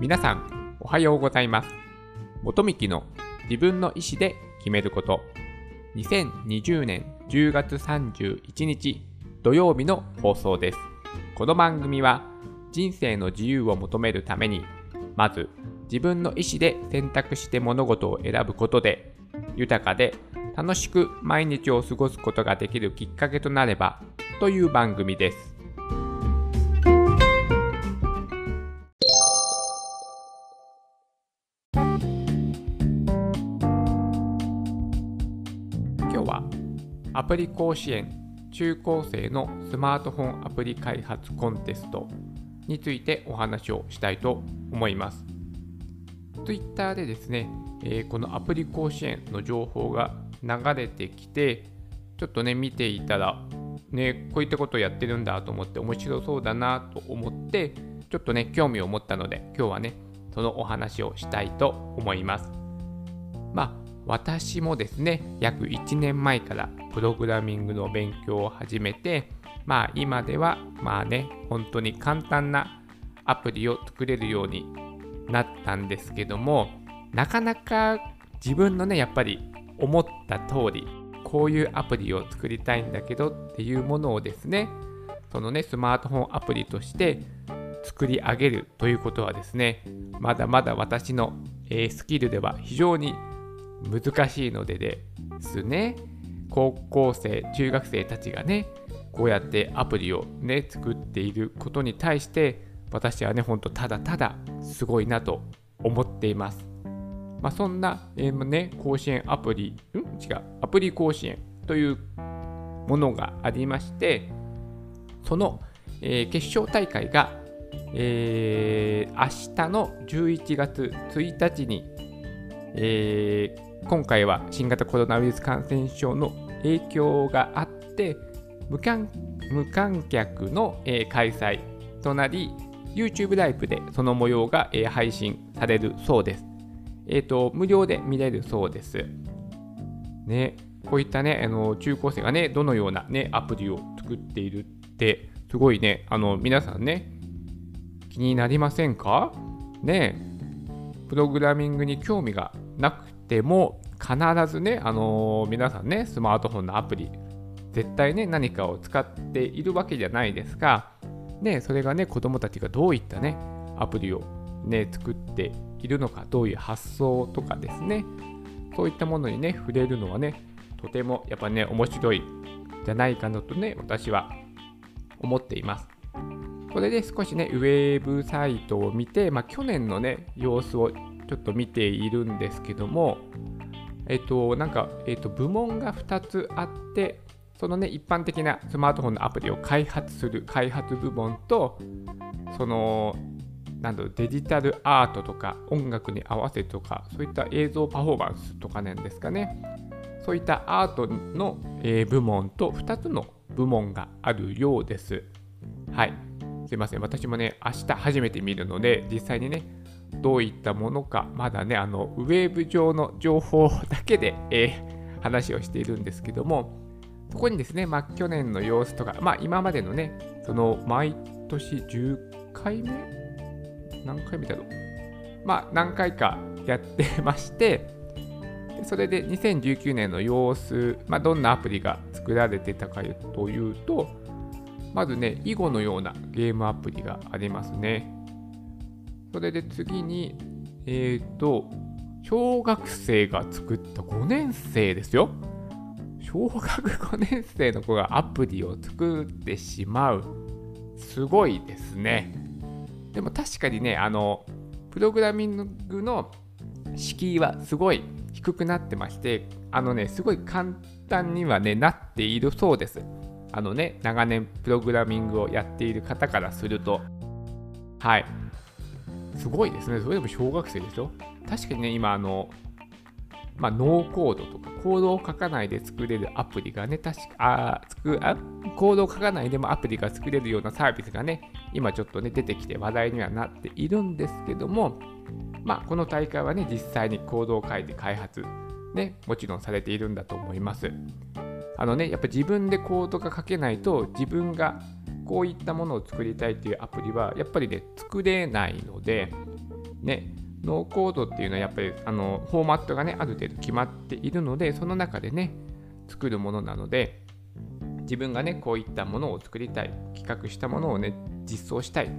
皆さん、おはようございます。元幹の自分の意思で決めること。2020年10月31日土曜日の放送です。この番組は人生の自由を求めるために、まず自分の意思で選択して物事を選ぶことで、豊かで楽しく毎日を過ごすことができるきっかけとなればという番組です。アプリ甲子園中高生のスマートフォンアプリ開発コンテストについてお話をしたいと思います。Twitter でですね、えーこのアプリ甲子園の情報が流れてきて、ちょっとね、見ていたら、ね、こういったことをやってるんだと思って、面白そうだなと思って、ちょっとね、興味を持ったので、今日はね、そのお話をしたいと思います。まあ、私もですね、約1年前からプログラミングの勉強を始めて、まあ今では、まあね、本当に簡単なアプリを作れるようになったんですけども、なかなか自分のね、やっぱり思った通り、こういうアプリを作りたいんだけどっていうものをですね、そのね、スマートフォンアプリとして作り上げるということはですね、まだまだ私の、えスキルでは非常に難しいのでですね、高校生、中学生たちがね、こうやってアプリをね、作っていることに対して、私はね、ほんとただただすごいなと思っています。まあ、そんな、えーね、甲子園アプリ、ん？違う、アプリ甲子園というものがありまして、その、えー決勝大会が、えー明日の11月1日に、えー今回は新型コロナウイルス感染症の影響があって無観無観客の、えー開催となり YouTube ライブでその模様が、えー配信されるそうです。えっ、と無料で見れるそうです。ね、こういったね、あの中高生がね、どのようなね、アプリを作っているって、すごいね、あの皆さんね、気になりませんか？ねプログラミングに興味がなくても、必ずね、あの皆さんね、スマートフォンのアプリ、絶対ね、何かを使っているわけじゃないですが、ね、それがね、子供たちがどういったね、アプリをね、作っているのか、どういう発想とかですね、そういったものにね、触れるのはね、とてもやっぱね、面白いじゃないかなとね、私は思っています。それで少しね、ウェブサイトを見て、まあ、去年のね、様子をちょっと見ているんですけども、えっと、なんか、えっと、部門が2つあって、そのね、一般的なスマートフォンのアプリを開発する開発部門と、その、なんだろうデジタルアートとか音楽に合わせとか、そういった映像パフォーマンスとかなんですかね。そういったアートの、えー部門と2つの部門があるようです。はい。すいません。私もね、明日初めて見るので、実際にね、どういったものか、まだね、あの、ウェーブ上の情報だけで、えー話をしているんですけども、そこにですね、まあ、去年の様子とか、まあ、今までのね、その、毎年10回目？何回目だろう？まあ、何回かやってまして、それで2019年の様子、まあ、どんなアプリが作られてたかというと、まずね、囲碁のようなゲームアプリがありますね。それで次に、えっ、と、小学生が作った5年生ですよ。小学5年生の子がアプリを作ってしまう。すごいですね。でも確かにね、あの、プログラミングの敷居はすごい低くなってまして、あのね、すごい簡単にはね、なっているそうです。あのね、長年プログラミングをやっている方からすると。はい。すごいですね。それでも小学生でしょ？確かにね、今、あの、まあ、ノーコードとか、コードを書かないで作れるアプリがね、確か、あつくあ、コードを書かないでもアプリが作れるようなサービスがね、今ちょっとね、出てきて話題にはなっているんですけども、まあ、この大会はね、実際にコードを書いて開発、ね、もちろんされているんだと思います。あのね、やっぱ自分でコードが書けないと、自分がこういったものを作りたいっていうアプリは、やっぱりね、作れないので、ね、ノーコードっていうのはやっぱりあのフォーマットがね、ある程度決まっているので、その中でね、作るものなので、自分がね、こういったものを作りたい、企画したものをね、実装したいっ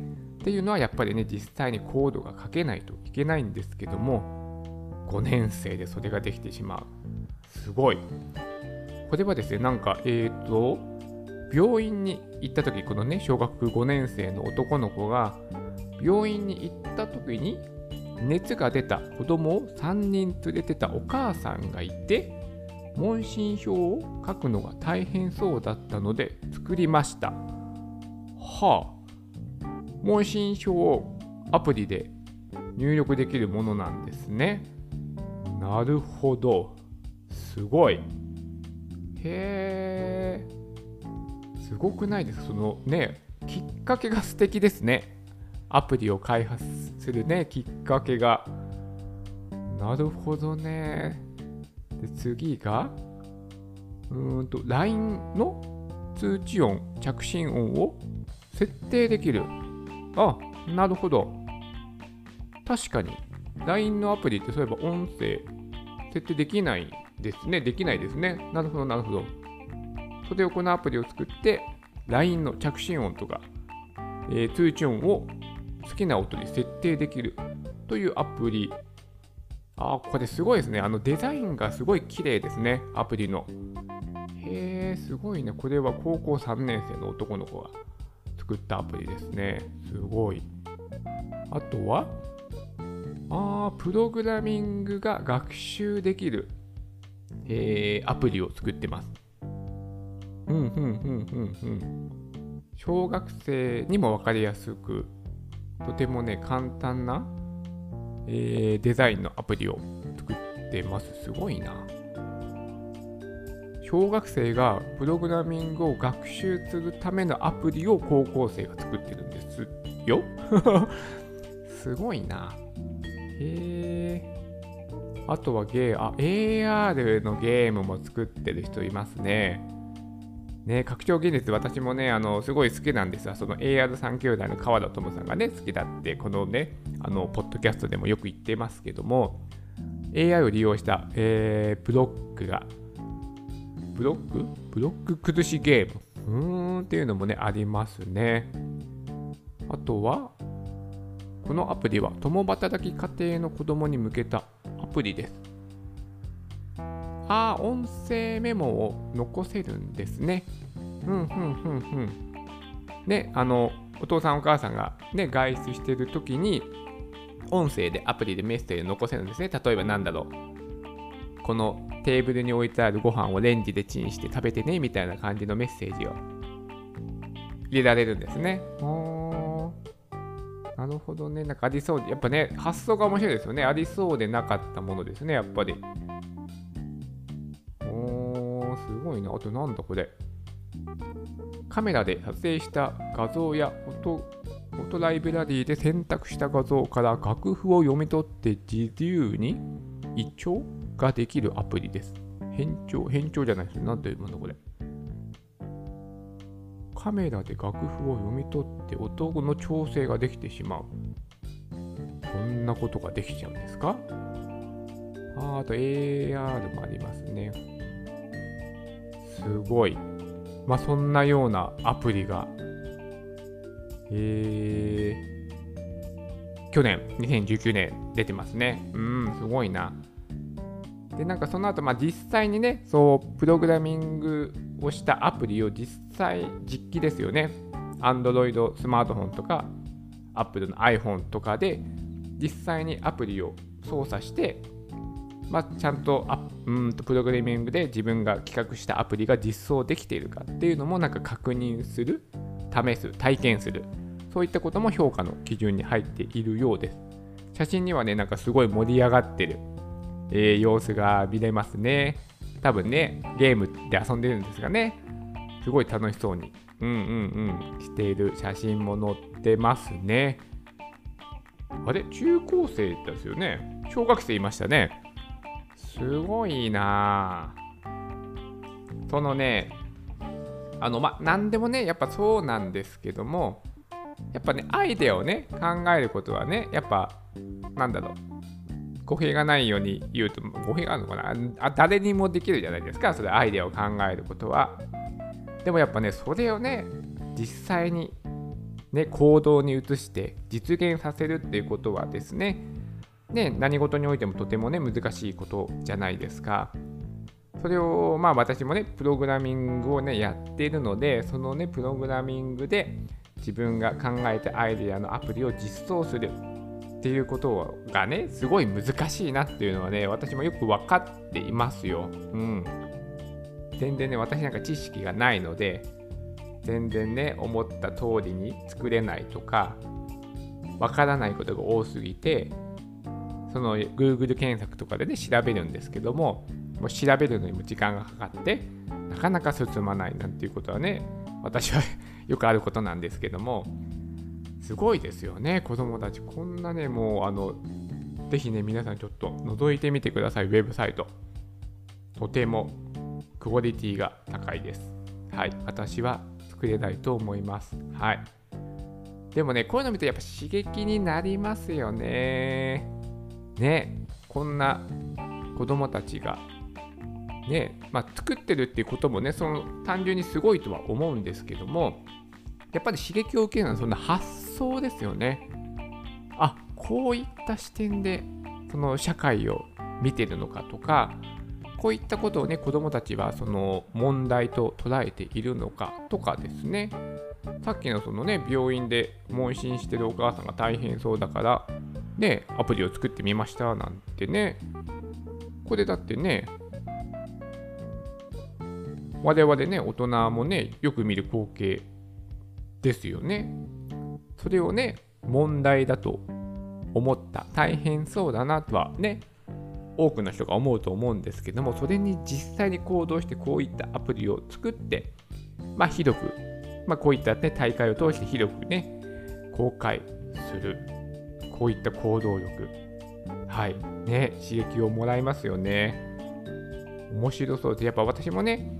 ていうのはやっぱりね、実際にコードが書けないといけないんですけども、5年生でそれができてしまう。すごい。これはですね、なんか、えっ、ー、と、病院に行った時このね、小学5年生の男の子が、病院に行った時に、熱が出た子供を3人連れてたお母さんがいて、問診票を書くのが大変そうだったので作りました。はあ、問診票をアプリで入力できるものなんですね。なるほど。すごい。へえ。すごくないですか？そのね、きっかけが素敵ですね。アプリを開発するね、きっかけが。なるほどね。で次が、うーんと、LINE の通知音、着信音を設定できる。あ、なるほど。確かに、LINE のアプリってそういえば音声設定できないですね。できないですね。なるほど、なるほど。それをこのアプリを作って、LINE の着信音とか、えー、通知音を好きな音に設定できるというアプリああこれすごいですね。あのデザインがすごい綺麗ですね、アプリの。へえ、すごいね。これは高校3年生の男の子が作ったアプリですね。すごい。あとは、あプログラミングが学習できる、えー、アプリを作ってます。うん、うん、うん、うん、うん。小学生にも分かりやすく、とてもね、簡単なえー、デザインのアプリを作ってます。すごいな。小学生がプログラミングを学習するためのアプリを高校生が作ってるんですよ。すごいな。へえ。あとはゲー、あ、AR のゲームも作ってる人いますね。ね、拡張現実、私もね、あの、すごい好きなんですよ。その AR3 兄弟の川田智さんがね、好きだって、このね、あの、ポッドキャストでもよく言ってますけども、AI を利用した、えー、ブロックが、ブロック？ブロック崩しゲーム？うーんっていうのもね、ありますね。あとは、このアプリは共働き家庭の子供に向けたアプリです。あ、音声メモを残せるんですね。うん、うん、うん、うん。ね、あの、お父さんお母さんがね、外出してる時に、音声でアプリでメッセージを残せるんですね。例えばなんだろう。このテーブルに置いてあるご飯をレンジでチンして食べてね、みたいな感じのメッセージを入れられるんですね。なるほどね。なんかありそうで、やっぱね、発想が面白いですよね。ありそうでなかったものですね、やっぱり。あとなんだこれ。カメラで撮影した画像や音フォトライブラリーで選択した画像から楽譜を読み取って自由に一聴ができるアプリです。変調、変調じゃないですよ。なんていうものこれ。カメラで楽譜を読み取って音の調整ができてしまう。こんなことができちゃうんですか？ああと AR もありますね。すごい。まあそんなようなアプリが、えー、去年、2019年出てますね。うん、すごいな。で、なんかその後、まあ実際にね、そう、プログラミングをしたアプリを実際、実機ですよね。Android スマートフォンとか、Apple の iPhone とかで、実際にアプリを操作して、まあ、ちゃんとあうんとプログラミングで自分が企画したアプリが実装できているかっていうのもなんか確認する、試す、体験する、そういったことも評価の基準に入っているようです。写真にはね、なんかすごい盛り上がってる、えー、様子が見れますね。多分ね、ゲームで遊んでるんですがね、すごい楽しそうに、うんうんうん、している写真も載ってますね。あれ？中高生ですよね。小学生いましたね。すごいなそのね、あの、ま、何でもね、やっぱそうなんですけども、やっぱね、アイデアをね、考えることはね、やっぱ、なんだろう、語弊がないように言うと、語弊があるのかなあ誰にもできるじゃないですか、それアイデアを考えることは。でもやっぱね、それをね、実際に、ね、行動に移して実現させるっていうことはですね、ね、何事においてもとてもね、難しいことじゃないですか。それを、まあ私もね、プログラミングをね、やっているので、そのね、プログラミングで自分が考えたアイデアのアプリを実装するっていうことがね、すごい難しいなっていうのはね、私もよく分かっていますよ。うん。全然ね、私なんか知識がないので、全然ね、思った通りに作れないとか、わからないことが多すぎて、その Google 検索とかでね、調べるんですけども、もう調べるのにも時間がかかって、なかなか進まないなんていうことはね、私はよくあることなんですけども、すごいですよね、子供たち。こんなね、もう、あの、ぜひね、皆さんちょっと覗いてみてください、ウェブサイト。とてもクオリティが高いです。はい、私は作れないと思います。はい。でもね、こういうの見てやっぱ刺激になりますよね。ね、こんな子供たちが、ね、まあ、作ってるっていうこともね、その単純にすごいとは思うんですけども、やっぱり刺激を受けるのはそんな発想ですよね。あこういった視点でその社会を見てるのかとか、こういったことをね、子どもたちはその問題と捉えているのかとかですね、さっきのそのね、病院で問診してるお母さんが大変そうだから、ね、アプリを作ってみましたなんてね、これだってね、我々ね、大人もね、よく見る光景ですよね。それをね、問題だと思った、大変そうだなとはね、多くの人が思うと思うんですけども、それに実際に行動してこういったアプリを作って、まあ、広く、まあ、こういった、ね、大会を通して広くね、公開する、こういった行動力、はい、ね、刺激をもらいますよね。面白そう。で、やっぱ私もね、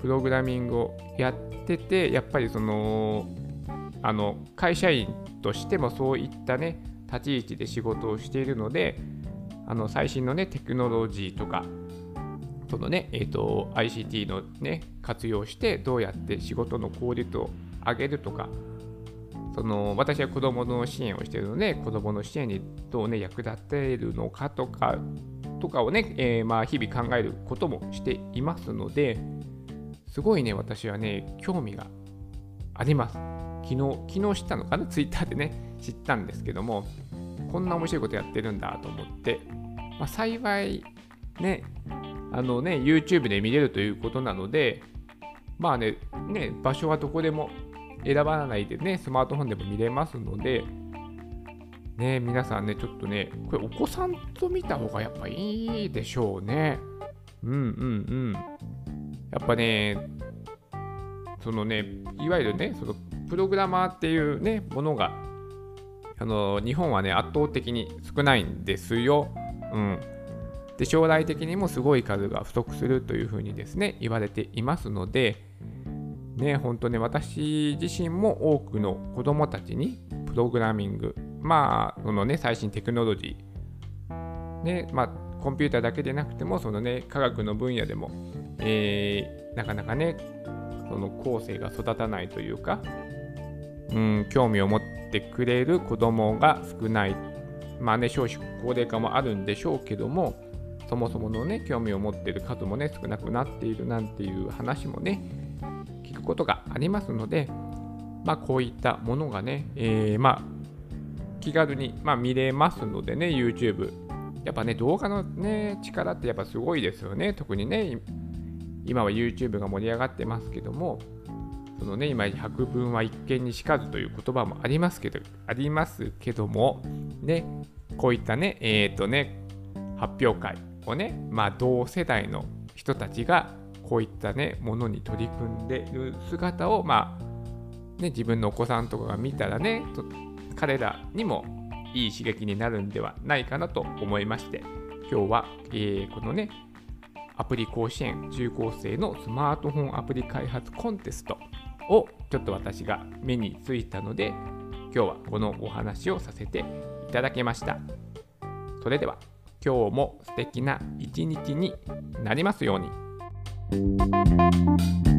プログラミングをやってて、やっぱりその、あの会社員としてもそういったね、立ち位置で仕事をしているので、あの最新のね、テクノロジーとか、そのね、えーと、ICT のね、活用してどうやって仕事の効率を上げるとか、その私は子どもの支援をしているので、子どもの支援にどうね、役立てるのかとか、とかをね、えー、まあ日々考えることもしていますので、すごいね、私はね、興味があります。昨日、昨日知ったのかな、ツイッターでね、知ったんですけども、こんな面白いことやってるんだと思って、まあ、幸いね、あのね、YouTube で見れるということなので、まあね、ね、場所はどこでも選ばないでね、スマートフォンでも見れますので、ね、皆さんね、ちょっとね、これお子さんと見た方がやっぱいいでしょうね。うんうんうん。やっぱね、そのね、いわゆるね、そのプログラマーっていうね、ものがあの日本はね圧倒的に少ないんですよ。うん、で将来的にもすごい数が不足するというふうにですね言われていますので、ね、本当ね私自身も多くの子どもたちにプログラミングまあそのね最新テクノロジーねまあコンピューターだけでなくてもそのね科学の分野でも、えー、なかなかねその後世が育たないというかうん、興味を持ってくれる子供が少ない。まあね、少子高齢化もあるんでしょうけども、そもそものね、興味を持ってる数もね、少なくなっているなんていう話もね、ことがありますので、まあ、こういったものがね、えー、まあ、気軽に、まあ、見れますのでね、YouTube。やっぱね、動画のね、力ってやっぱすごいですよね。特にね、今は YouTube が盛り上がってますけども、そのね、今、百聞は一見にしかずという言葉もありますけど、ありますけども、ね、こういったね、えっ、ー、とね、発表会をね、まあ、同世代の人たちが、こういったね、ものに取り組んでいる姿を、まあ、ね、自分のお子さんとかが見たらね、彼らにもいい刺激になるんではないかなと思いまして、今日は、えー、このね、アプリ甲子園中高生のスマートフォンアプリ開発コンテストをちょっと私が目についたので今日はこのお話をさせていただきました。それでは今日も素敵な一日になりますように。Música